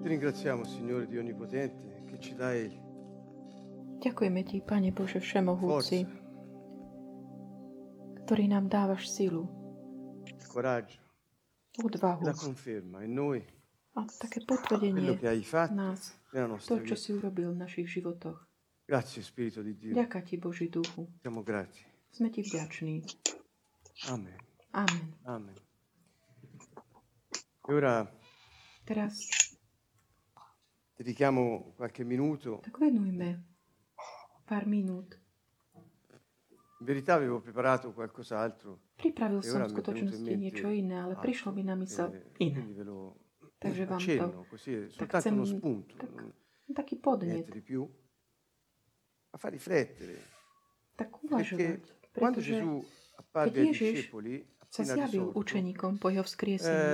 Ti ringraziamo, Signore Dio Onnipotente, che ci dai Ďakujeme Ti, Pane Bože Všemohúci, forza, ktorý nám dávaš silu, il coraggio, odvahu la conferma in noi a také quello potvrdenie che hai fatto nás, nella nostra to, čo vita. si urobil v našich životoch. Grazie, Spirito di Dio. Ďaká Ti, Boží duchu. Siamo grati. Sme Ti vďační. Amen. Amen. Amen. E ora Teraz dedichiamo qualche minuto. tak venujme pár minút. In verità avevo preparato qualcos'altro. Pripravil som v skutočnosti mente niečo iné, ale altro. prišlo mi na mysel iné. quindi ve lo Takže vám to così, è soltanto chcem uno spunto, tak- non- taký podnet, di più. Ma fa riflettere. tak Perché uvažovať. quando Pretože Gesù apparve keď Ježiš discepoli, sa zjavil učeníkom po jeho eh, vzkriesení,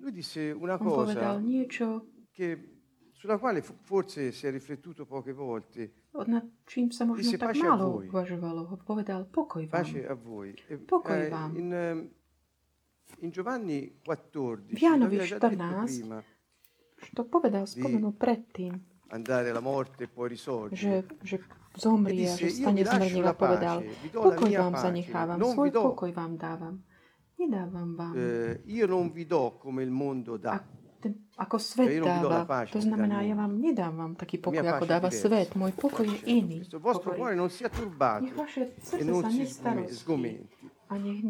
lui disse una on povedal cosa niečo, che, sulla quale fo- forse si è riflettuto poche volte. nad čím možno Disse, tak "Pace a málo voi." uvažovalo. Povedal, pokoj vám. Pace a voi. Pokoj eh, vám. in, ehm, in Giovanni 14, V detto 14, prima, To povedal, spomenul predtým, andare alla morte e poi risorgere. že, že zomrie disse, že stane z mŕtvych a povedal, pokoj vám pace, zanechávam, non vi svoj do pokoj vám dávam. Nedávam vám. Eh, io non vi do come il mondo dà. ako svet dáva. To znamená, ja vám nedávam taký pokoj, ako dáva svet. Môj pokoj je iný. Pokoj. Nech vaše srdce sa nestarostí a nech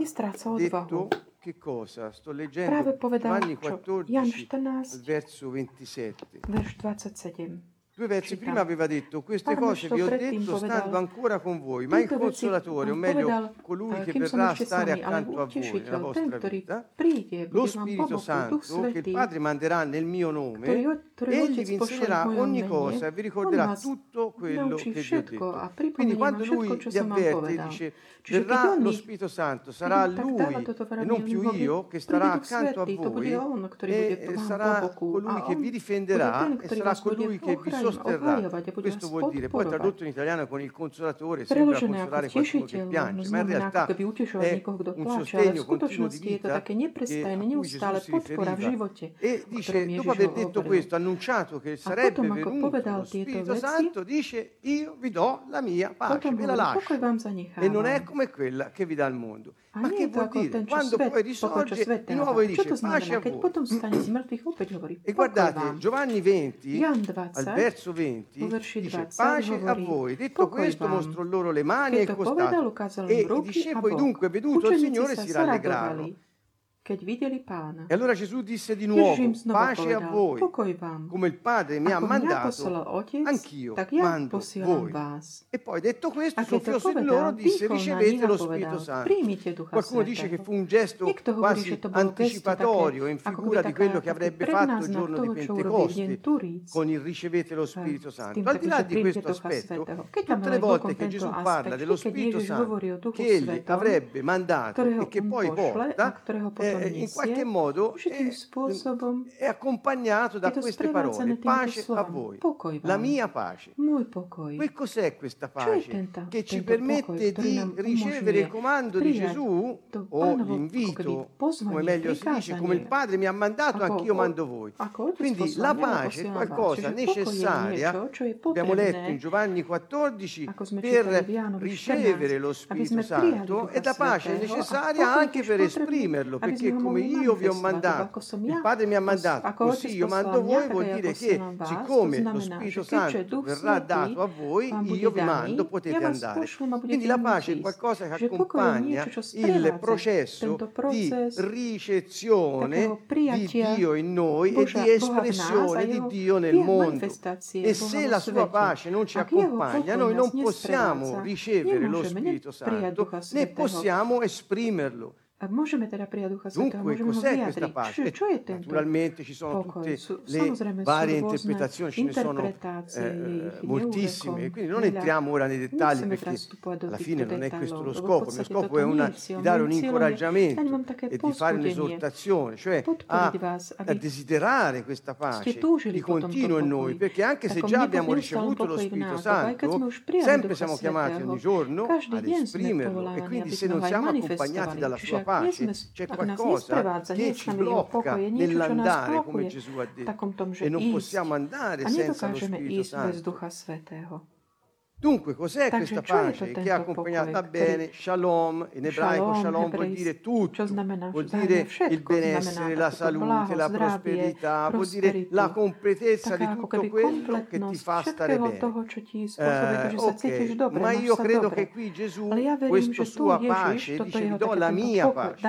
nestráca odvahu. Che cosa? Sto leggendo Práve povedal, Giovanni 14, Jan 14, verso 27. Verš 27. Due versi prima aveva detto queste cose vi ho detto stando ancora con voi, ma il consolatore, o meglio colui eh, che verrà a stare accanto a voi nella vostra vita, lo Spirito Santo che il Padre manderà nel mio nome, egli vi insegnerà ogni cosa e vi ricorderà tutto quello che vi ho detto. Quindi quando lui vi avverte, dice, verrà lo Spirito Santo, sarà lui e non più io che starà accanto a voi e sarà colui che vi difenderà e sarà colui che vi sosterrà. Questo vuol dire, poi tradotto in italiano con il consolatore sembra consolare qualcuno che piange, ma in realtà è un sostegno continuo di vita che, živote, E dice, dopo aver detto questo, annunciato che sarebbe venuto lo Spirito Santo, dice, io vi do la mia pace, ve la lascio. E non è come quella che vi dà il mondo. A Ma che vuol dire? Quando poi risorge, di nuovo. Čo dice, pace a voi. E guardate. Giovanni 20, Jan al 20, verso 20, vo verši dice 20 pace a voi. Detto questo, mostrò loro le mani e il costato. E i discepoli dunque, veduto il Signore, si rallegrarono. E allora Gesù disse di nuovo, pace a voi. Come il Padre mi ha mňa mandato, anch'io mando voi. E poi detto questo, soffiò povedal, loro, disse ricevete lo Spirito Santo. Qualcuno dice che fu un gesto quasi anticipatorio, in figura di quello che avrebbe fatto il giorno di Pentecoste con il ricevete lo eh, Spirito Santo. Al di là di questo aspetto, tutte le volte che Gesù parla dello Spirito Santo che egli avrebbe mandato e che poi porta, potom eh, in qualche modo určitým è, spôsobom è accompagnato da queste parole. Pace a voi, la mia pace. Che cos'è questa je pace? Che ci permette di ricevere il comando di Gesù o l'invito, come meglio si dice, come il. Padre mi ha mandato, anch'io mando voi. Quindi la pace è qualcosa necessaria, abbiamo letto in Giovanni 14, ako sme per čítali v Jánovi 14, ricevere lo Spirito Santo e la pace è necessaria anche per esprimerlo, aby perché come io vi ho mandato, il Padre mi ha mandato, così io mando voi, vuol dire che siccome lo Spirito Santo verrà dato a voi, io vi mando, potete andare. Quindi la pace è qualcosa che accompagna il processo di ricezione di prijatia Dio in noi e di espressione di Dio nel mondo. E se la sua pace non ci jeho accompagna, noi non possiamo ricevere lo Spirito Santo né possiamo esprimerlo. A môžeme teda prijať Ducha Svetého, Dunque, môžeme ho cos'è questa vyjadriť. pace? Čo, čo je tento Naturalmente ci sono pokoj? tutte Sú, le varie rôzne interpretazioni, ce ne sono interpretácie, je eh, ich moltissime, quindi non veľa. entriamo ora nei dettagli perché teraz vstupovať do alla týchto fine non è questo lo lebo v scopo, il mio podstate scopo toto è una, nie je cieľ. di dare un Mojím cieľom je- incoraggiamento dať vám také e di fare povzbudenie, un'esortazione, cioè a, podporiť vás, a aby desiderare questa pace ste túžili di po tomto continuo in noi, pokoji. perché anche se Takom già abbiamo ricevuto lo pokoji v Spirito nás, lebo aj keď sme Santo, už prijali sempre Ducha siamo chiamati Svetého, ogni giorno každý ad deň sme esprimerlo e quindi aby se sme non ho aj siamo accompagnati manifestovali. dalla Čiže pace, c'è qualcosa che ci blocca nell'andare come Gesù ha detto. e non possiamo andare senza lo Spirito Santo. Dunque, cos'è questa pace che ha accompagnata ah, bene Shalom? In ebraico shalom, vuol dire tutto, vuol dire il benessere, la salute, la prosperità, vuol dire la completezza di tutto quello che ti fa stare bene. Eh, okay. Ma io credo che qui Gesù, questa sua pace, dice vi do la mia pace.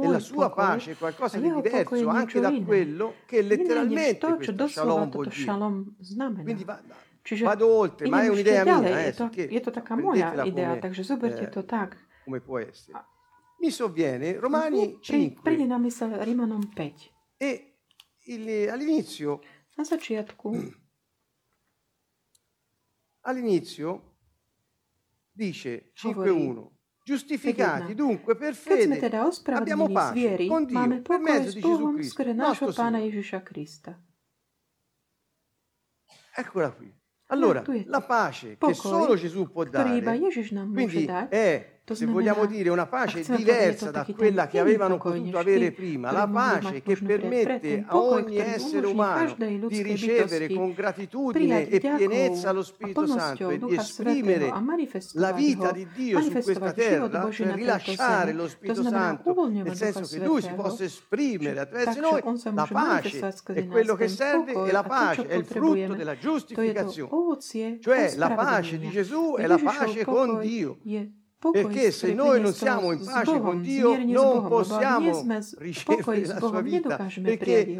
E la sua pace è qualcosa di diverso anche da quello che letteralmente questo shalom vuol dire. Quindi va, Čiže Vado oltre, ma è un'idea mia. Je, eh, to, je to taká moja idea, come, takže zoberte eh, to tak. Come può essere. Mi sovviene Romani 5. Príde na mysel Rímanom 5. E il, all'inizio... Na začiatku... All'inizio dice 5.1 Giustificati dunque per fede teda abbiamo pace con Dio per mezzo di Gesù Cristo, nostro Pana Ježiša Krista. Eccola qui. Allora, la pace che solo Gesù può dare, quindi è se vogliamo dire una pace diversa da quella che avevano potuto avere prima, la pace che permette a ogni essere umano di ricevere con gratitudine e pienezza lo Spirito Santo e di esprimere la vita di Dio su questa terra, cioè rilasciare lo Spirito Santo, nel senso che Lui si possa esprimere attraverso noi, la pace. è quello che serve e la pace è il frutto della giustificazione, cioè la pace di Gesù è la pace con Dio. Perché se noi non siamo in pace Bogom, con Dio, non possiamo ricevere la sua vita, perché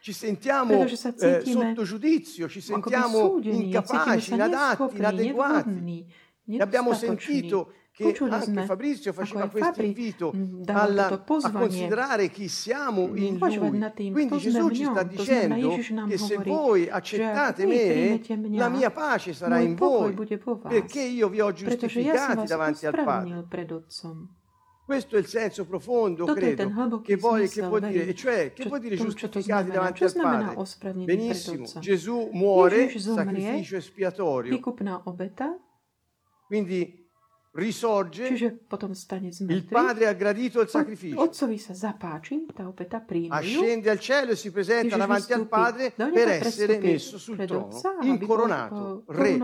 ci sentiamo eh, sotto giudizio, ci sentiamo incapaci, inadatti, inadeguati. L'abbiamo sentito che anche Fabrizio faceva questo invito alla, a considerare chi siamo in Lui. Quindi Gesù ci sta dicendo che se voi accettate me, la mia pace sarà in voi, perché io vi ho giustificati davanti al Padre. Questo è il senso profondo, credo, che, vuol, che può dire, cioè, che può dire giustificati davanti al Padre? Benissimo, Gesù muore, sacrificio espiatorio. Quindi risorge, il padre ha gradito il sacrificio. Ascende al cielo e si presenta davanti al padre per essere messo sul trono, incoronato, re.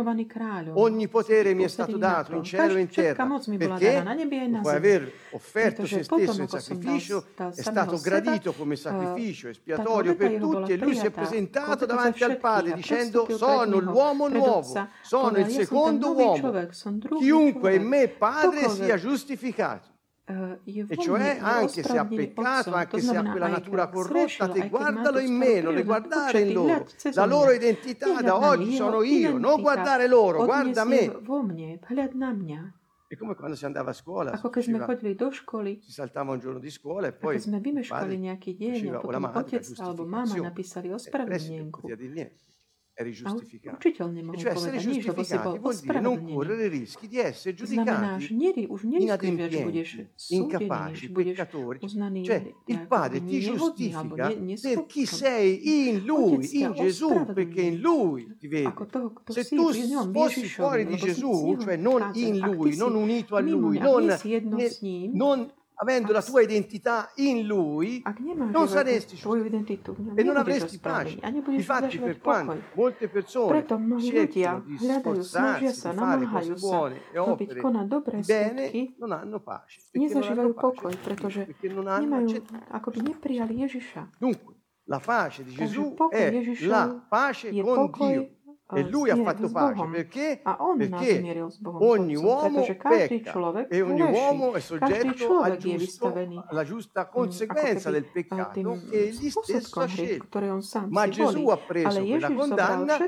Ogni potere mi è stato dato in cielo e in terra, perché dopo aver offerto se stesso in sacrificio è stato gradito come sacrificio espiatorio per tutti e lui si è presentato davanti al padre dicendo sono l'uomo nuovo, sono il secondo uomo. Chiunque è in me Padre sia giustificato. E cioè anche se ha peccato, anche se ha quella natura corrotta, te guardalo in me, non le guardare in loro. La loro identità da oggi sono io, non guardare loro, guarda me. E come quando si andava a scuola. Ako keď sme si saltava un giorno di scuola e poi diceva: sme vymeškali nejaký deň a potom otec alebo mama napísali ospravedlnenku. Cioè, eri giustificati. E cioè essere giustificati vuol dire non correre rischi di essere giudicati inadempienti, incapaci, peccatori. Cioè il Padre ti giustifica per chi sei in Lui, in Gesù, perché in Lui ti vedi. Se tu fossi fuori di Gesù, cioè non in Lui, non unito a Lui, non, ne, non avendo la tua identità in Lui, non saresti e non avresti pace. Infatti, per quanto molte persone cercano di sforzarsi di fare cose buone e opere bene, non hanno pace. Perché non hanno pretože nemajú, akoby neprijali Ježiša. Dunque, la pace di Gesù è la pace con Dio e lui ha fatto pace perché, perché ogni uomo pecca e ogni uomo è soggetto alla alla giusta conseguenza del peccato che egli stesso ha scelto. Ma Gesù ha preso quella condanna,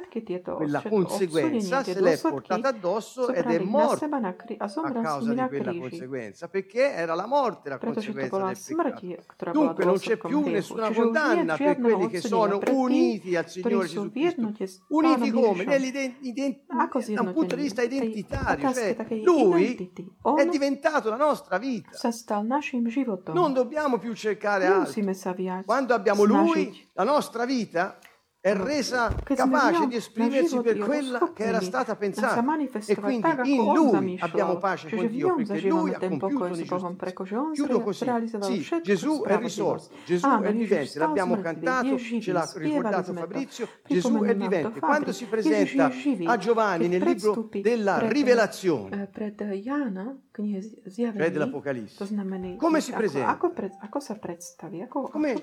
quella conseguenza, se l'è portata addosso ed è morto a causa di quella conseguenza, perché era la morte la conseguenza del peccato. Dunque non c'è più nessuna condanna per quelli che sono uniti al Signore Gesù Cristo. Uniti come? nome, da un punto di vista identitario. Cioè, lui è diventato la nostra vita. Non dobbiamo più cercare altro. Quando abbiamo lui, la nostra vita è resa capace di esprimersi per quella che era stata sa pensata. E quindi in lui abbiamo pace con v Dio perché lui ha compiuto pretože on Chiudo così. Sì, Gesù è risorto, Gesù Áno, è vivente, l'abbiamo cantato, ce l'ha ricordato. Fabrizio, Gesù è vivente. Quando si presenta a Giovanni nel libro della rivelazione, cioè dell'Apocalisse, Come si presenta? Come-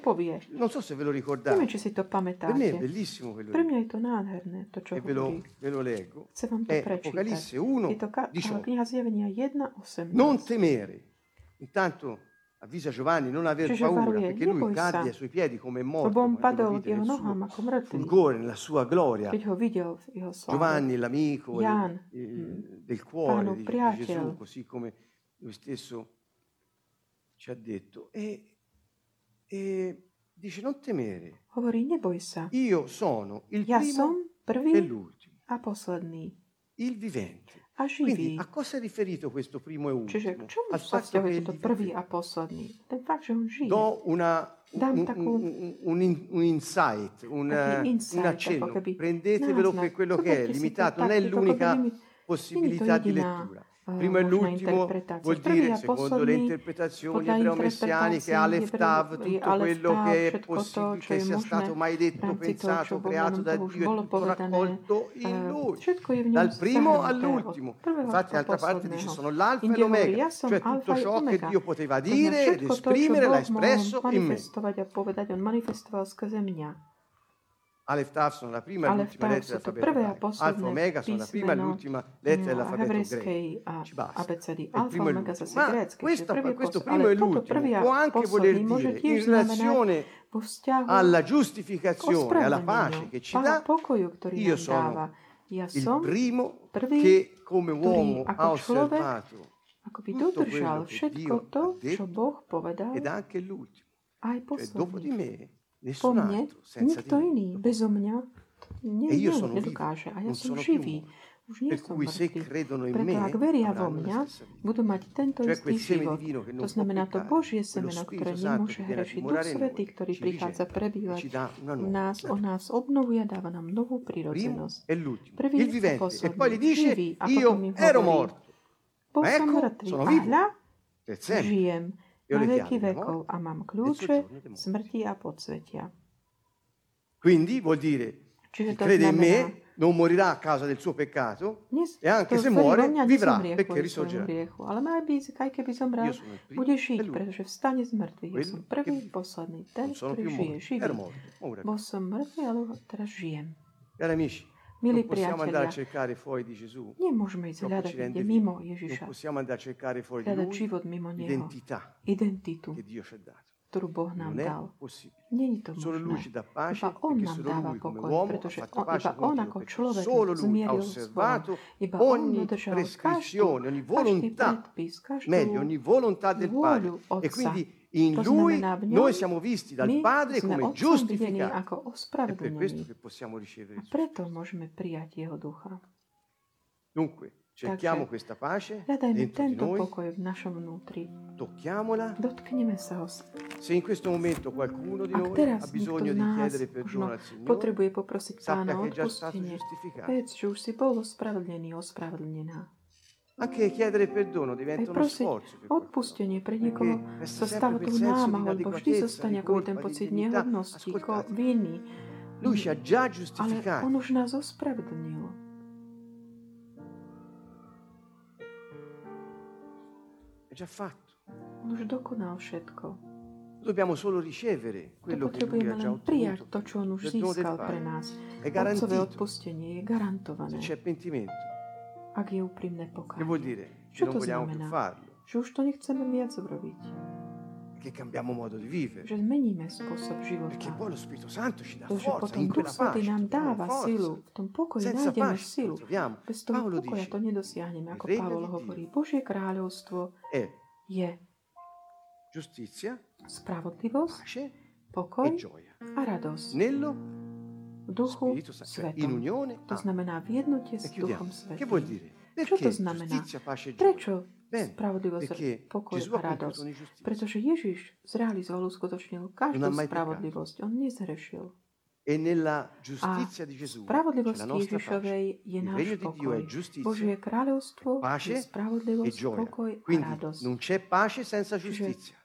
non so se ve lo ricordate, per me. Bellissimo quello Pre lì. mňa je to nádherné, to, čo E ve lo, ve lo leggo. Chcem vám to È prečítať. Apocalisse Je 1, to ka- 18. kniha zjavenia 1.18. Non temere. Intanto avvisa Giovanni non aver Čiže paura varuje, perché lui neboj sa. cadde ai suoi piedi come morto, Lebo on lo padol vide k jeho nel nohám suo ako mŕtvy. fulgore, nella sua gloria. Keď ho videl v jeho sláve. Giovanni, l'amico del- Jan, mm, del cuore Pano, di, di. Gesù, così come lui stesso ci ha detto. E, e dice non temere, Hovorí, neboj sa. io sono il Ja primo som e l'ultimo, a posledný. il vivente. A Quindi živý. a cosa è riferito questo primo e Čiže ultimo? k čomu Al sa fatto che vzťahuje toto prvý a posledný? Ten fakt, že on žije. do una, un, un- un un insight, un, Taký eh, insight, un accenno. ako keby Prendetevelo per quello che è, limitato, non è l'unica possibilità di lettura. Eh, Primo e l'ultimo vuol dire, secondo le interpretazioni ebreo-messianiche, Aleph Tav, tutto quello che è všetko to, possibile, che sia stato mai detto, toho, pensato, creato da Dio, è bolo tutto raccolto in eh, lui. Dal primo all'ultimo. Infatti, d'altra parte dice sono l'alfa e l'omega, cioè tutto e ciò che. Dio poteva dire ed esprimere l'ha espresso in me. manifestovať a povedať, on manifestoval skrze mňa. Aleph Tav sono la prima e l'ultima lettera dell'alfabeto ebraico. Alfa Omega sono la prima e l'ultima lettera dell'alfabeto greco. Ci basta. abecedy. È primo e omega l'ultimo. Ma questo, questo primo e l'ultimo può anche voler dire in relazione alla giustificazione, alla pace che ci dà, io sono il primo che come uomo ha osservato ako by tutto dodržal quello che všetko to, čo Boh povedal, anche l'ultimo. aj Cioè, dopo di posledný. po mne? nikto iný, bezo mňa, nie, e nedokáže. A ja som živý. Už nie som mŕtvy. Preto ak veria vo mňa, budú mať tento istý život. To znamená to Božie semeno, ktoré nemôže hrešiť. Duch Svetý, ktorý prichádza prebývať. nás, o nás obnovuje a dáva nám novú prírodzenosť. Prvý je posledný, živý. A potom im hovorí. Bol som mŕtvy a hľa, žijem na veky vekov a mám e kľúče smrti a podsvetia. Quindi vuol dire, Čiže chi crede in me non morirà a causa del suo peccato Dnes, e anche se muore vivrà perché risorgerà. hriechu. Ale aj, by, aj keby zomrel, bude e žiť, l'ultimo. pretože vstane z mŕtvych. Ja som prvý, posledný, ten, ktorý žije, živý. Bol som mŕtvý, ale teraz žijem. Cari amici, Milí non possiamo andare a priatelia, cercare fuori di Gesù, nemôžeme ísť hľadať vivo. mimo Non Ježiša. possiamo andare a cercare fuori di Hľadať lui život mimo Neho. Identitu, che Dio ci ha dato. ktorú Boh nám dal. Není to Solo lui možné. ci dà pace Iba On nám dáva pokoj, pretože on, pace iba On ako človek solo lui ha zmieril s Bohom. osservato Iba On ogni dodržal prescrizione, ogni každý volontà, predpis, každú meglio ogni volontà del Padre. vôľu E Otca. In lui noi siamo visti dal Padre come giustificati. È per questo che possiamo ricevere il suo ducha. Dunque, cerchiamo Takže questa pace dentro di noi, pokoj v našom vnútri. tocchiamola. Dotkneme sa ho. Se in questo momento qualcuno di noi ha bisogno di chiedere perdono al Signore, potrebuje poprosiť pána o odpustenie, vedz, že už si bol ospravedlený, ospravedlnená. Aj prosiť o odpustenie pre niekoho sa stáva tou námahou, lebo vždy zostane ako ten pocit nehodnosti, ako viny. Ale on už nás ospravedlnil. On už dokonal všetko. Dobbiamo solo ricevere quello che lui ha già ottenuto. To, čo on už získal pre nás. Otcové odpustenie je garantované. Se c'è pentimento ak je úprimné pokánie. dire? Che Čo non to vogliamo più znamená? farlo, Že už to nechceme viac robiť. che cambiamo modo di vivere. Že zmeníme spôsob Perché života. poi lo Spirito Santo ci dà To, že forza potom in Duch quella pace. nám dáva forza. silu. V tom pokoji Senza nájdeme pace silu. troviamo. Bez toho Paolo pokoja dice, to nedosiahneme, ako regno Pavol di hovorí. Božie kráľovstvo è je giustizia, spravodlivosť, pace e pokoj gioia. a radosť. Nello duchu svetom. To znamená v jednote s duchom svetým. Čo to znamená? Prečo spravodlivosť, pokoj a radosť? Pretože Ježiš zrealizoval, uskutočnil každú spravodlivosť. On nezhrešil. E nella giustizia spravodlivosti Ježišovej je náš pokoj. Božie kráľovstvo je spravodlivosť, pokoj a radosť. Non c'è pace senza giustizia.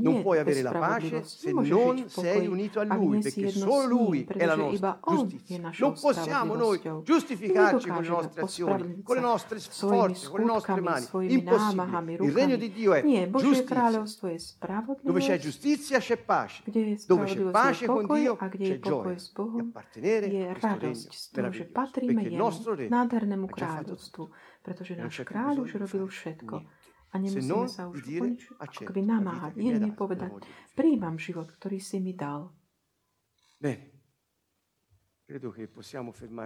Non puoi avere la pace se non sei unito a Lui, perché solo Lui è la nostra je giustizia. Non possiamo noi giustificarci con le nostre azioni, con le nostre forze, con le nostre mani. Impossibile. Il regno di Dio è giustizia. Dove c'è giustizia c'è pace. Dove c'è pace con Dio c'è gioia Bohom, appartenere a questo regno meraviglioso. Perché il nostro re nádhernému ha già fatto tutto. pretože E náš kráľ už robil všetko. A nemusíme sa už nič ako keby namáhať. Jedine povedať, príjmam život, ktorý si mi dal.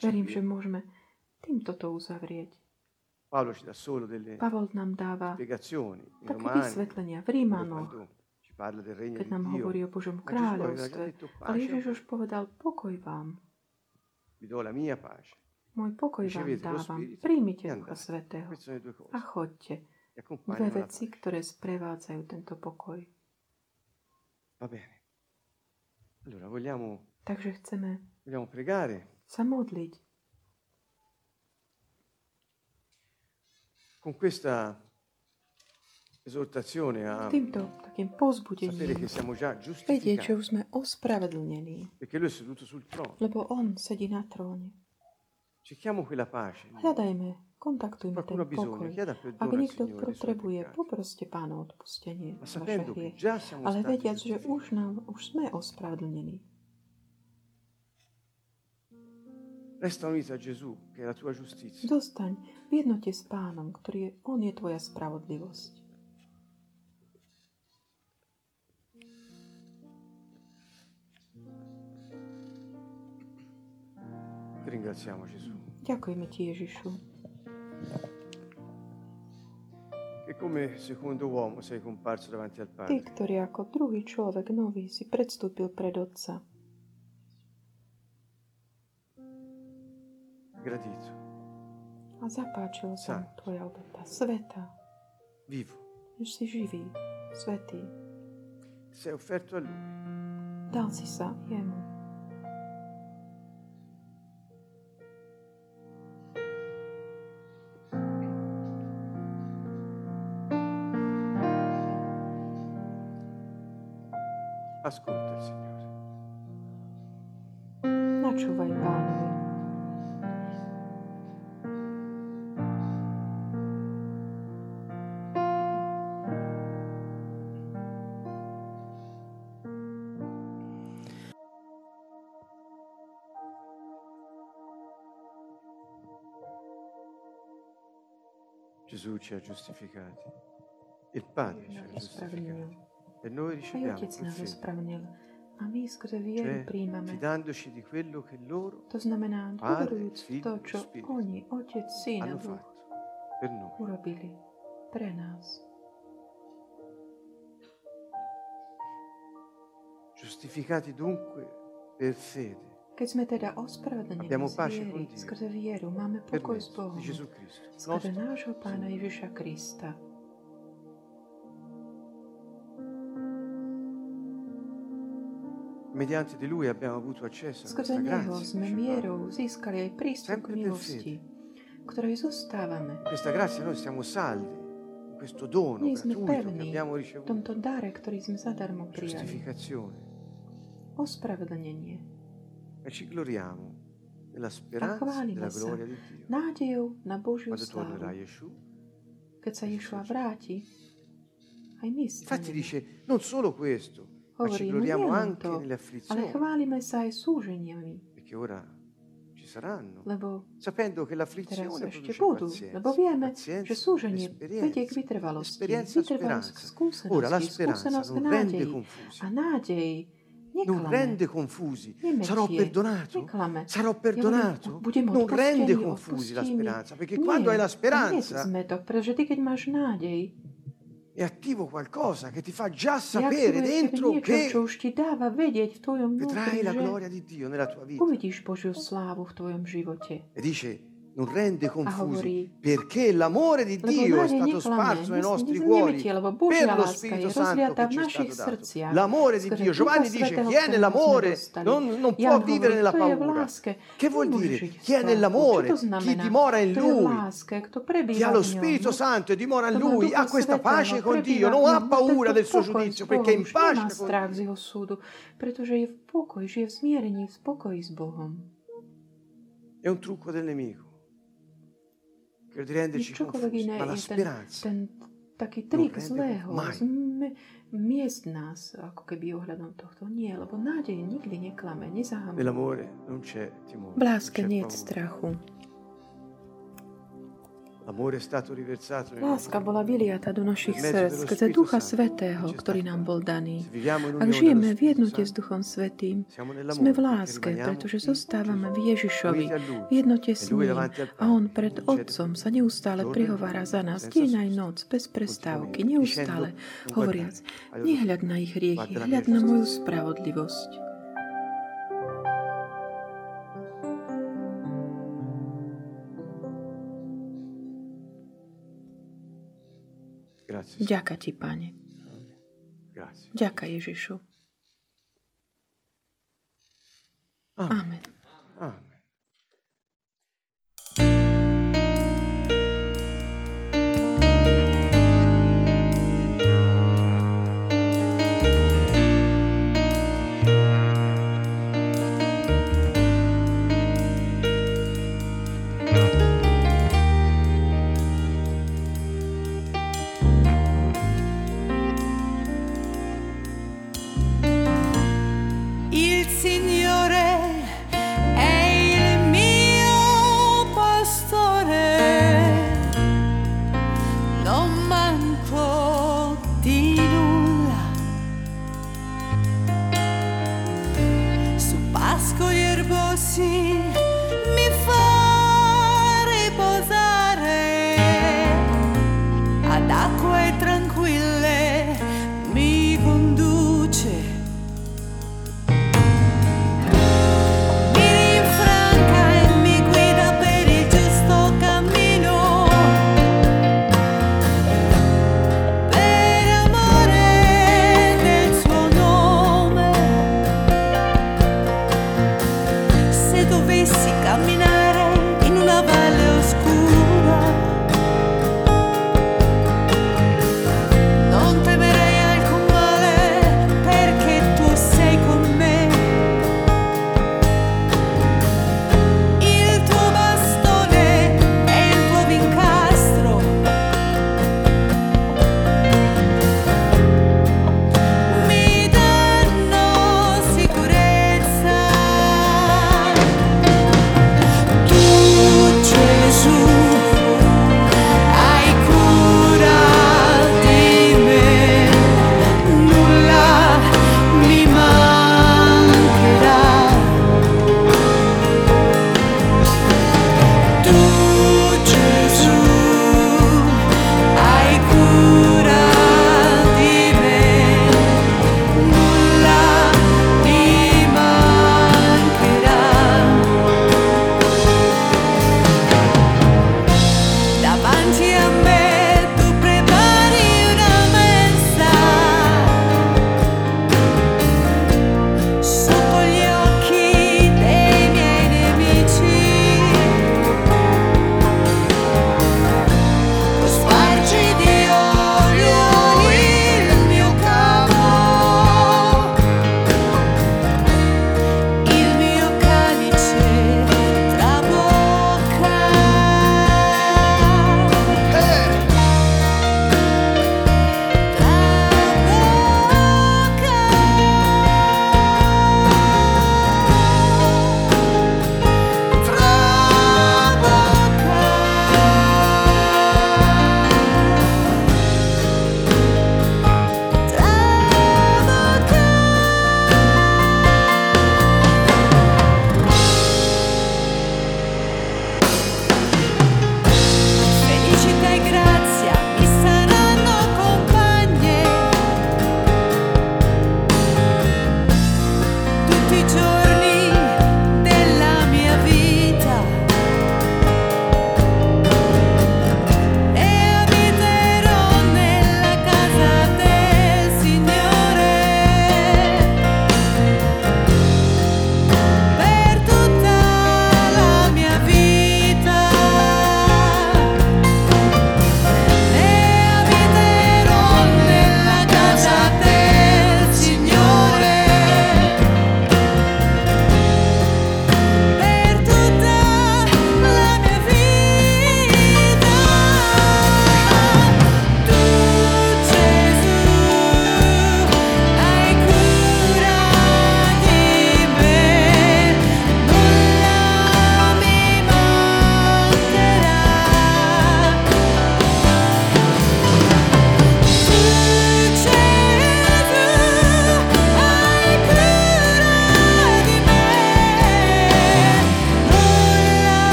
Verím, že môžeme týmto to uzavrieť. Paolo Pavel nám dáva také vysvetlenia v Rímanoch, keď nám hovorí o Božom kráľovstve. Ale Ježiš už povedal, pokoj vám. Môj pokoj vám dávam. Príjmite Ducha Svetého a chodte. Dve veci, ktoré sprevádzajú tento pokoj. Va bene. Allora, vogliamo, Takže chceme vogliamo pregare sa modliť con questa esortazione a týmto takým sapere pozbudením, che siamo già vedieť, že giustificati, už sme ospravedlnení, perché Lui è seduto sul trono. lebo On sedí na tróne. Hľadajme, kontaktujme ten pokoj. Ak niekto potrebuje, poproste Pána odpustenie vaše hriech. Ale vediac, že už, nám, už sme ospravedlnení. Zostaň v jednote s Pánom, ktorý je, On je tvoja spravodlivosť. Ringraziamo Gesù, Ďakujeme Ti, Ježišu, che come secondo uomo sei comparso davanti al Ty, Padre. ktorý ako druhý človek nový si predstúpil pred Otca. Gradito, A zapáčila sa mu. Tvoja obeta. Sveta, vivo, že si živý, svetý. sei offerto a Lui. Dal si sa jemu. Ascolta il Signore. Načúvaj Pánovi. Gesù ci ha giustificati. Il Padre ci ha giustificati. E noi riceviamo fede. A my skrze vieru príjmame. fidandoci di quello che loro To znamená, dôverujúc v to, čo oni, Otec, Syn a Duch, fatto per noi. urobili pre nás. Giustificati dunque per fede, Keď sme teda ospravedlnení Abbiamo z pace con viery, Dio. skrze vieru, máme pokoj s Bohom. di Gesù Cristo, Skrze nášho Pána. Ježiša Krista. Mediante di Lui abbiamo avuto accesso a Skrze questa Neho grazia. sme mierou získali aj prístup k milosti, ktorej zostávame. Questa grazia noi siamo saldi, questo dono sme gratuito che abbiamo ricevuto. tomto dare, ktorý sme zadarmo prijali. Giustificazione. Ospravedlnenie. E ci gloriamo nella speranza della gloria di Dio. Nádejou na Božiu Quando tornerà. Gesù. Keď sa Ješua vráti, aj my Infatti staneme. dice non solo questo, ma ci gloriamo anche nelle afflizioni, perché ora ci saranno, sapendo che l'afflizione produce budú, pazienza, lebo pazienza, že súženie esperienza, vedie k vytrvalosti, vytrvalosť k speranza. Ora la skúsenosti, speranza skúsenosť k non rende nádeji. confusi, A nádej non rende confusi. Sarò perdonato? Sarò perdonato? Non rende confusi la speranza, perché quando hai la speranza è attivo qualcosa che ti fa già sapere dentro che vedrai la gloria di Dio nella tua vita. E dice, non rende confusi, perché l'amore di Dio è stato sparso nei nostri cuori per lo Spirito Santo che ci è stato dato. L'amore di Dio, Giovanni dice, chi è nell'amore non, non può vivere nella paura. Che vuol dire? Chi è nell'amore, chi dimora in Lui, chi ha lo Spirito Santo e dimora in Lui, ha questa pace con Dio, non ha paura del suo giudizio, perché è in pace con strach z jeho súdu, pretože je v pokoji, žije v zmierení, v spokoji s Bohom. È un trucco del nemico Nič čokoľvek iné je ten, ten taký trik rende zlého, zme, miest nás, ako keby ohľadom tohto. Nie, lebo nádej nikdy neklame, nezahamuje. V láske nie je strachu. Láska bola vyliata do našich srdc skrze Ducha Svetého, ktorý nám bol daný. Ak žijeme v jednote s Duchom Svetým, sme v láske, pretože zostávame v Ježišovi, v jednote s ním. a On pred Otcom sa neustále prihovára za nás, deň aj noc, bez prestávky, neustále, hovoriac, nehľad na ich riechy, hľad na moju spravodlivosť. Ďaká Ti, Pane. Ďaká Ježišu. Amen. Amen. Đã.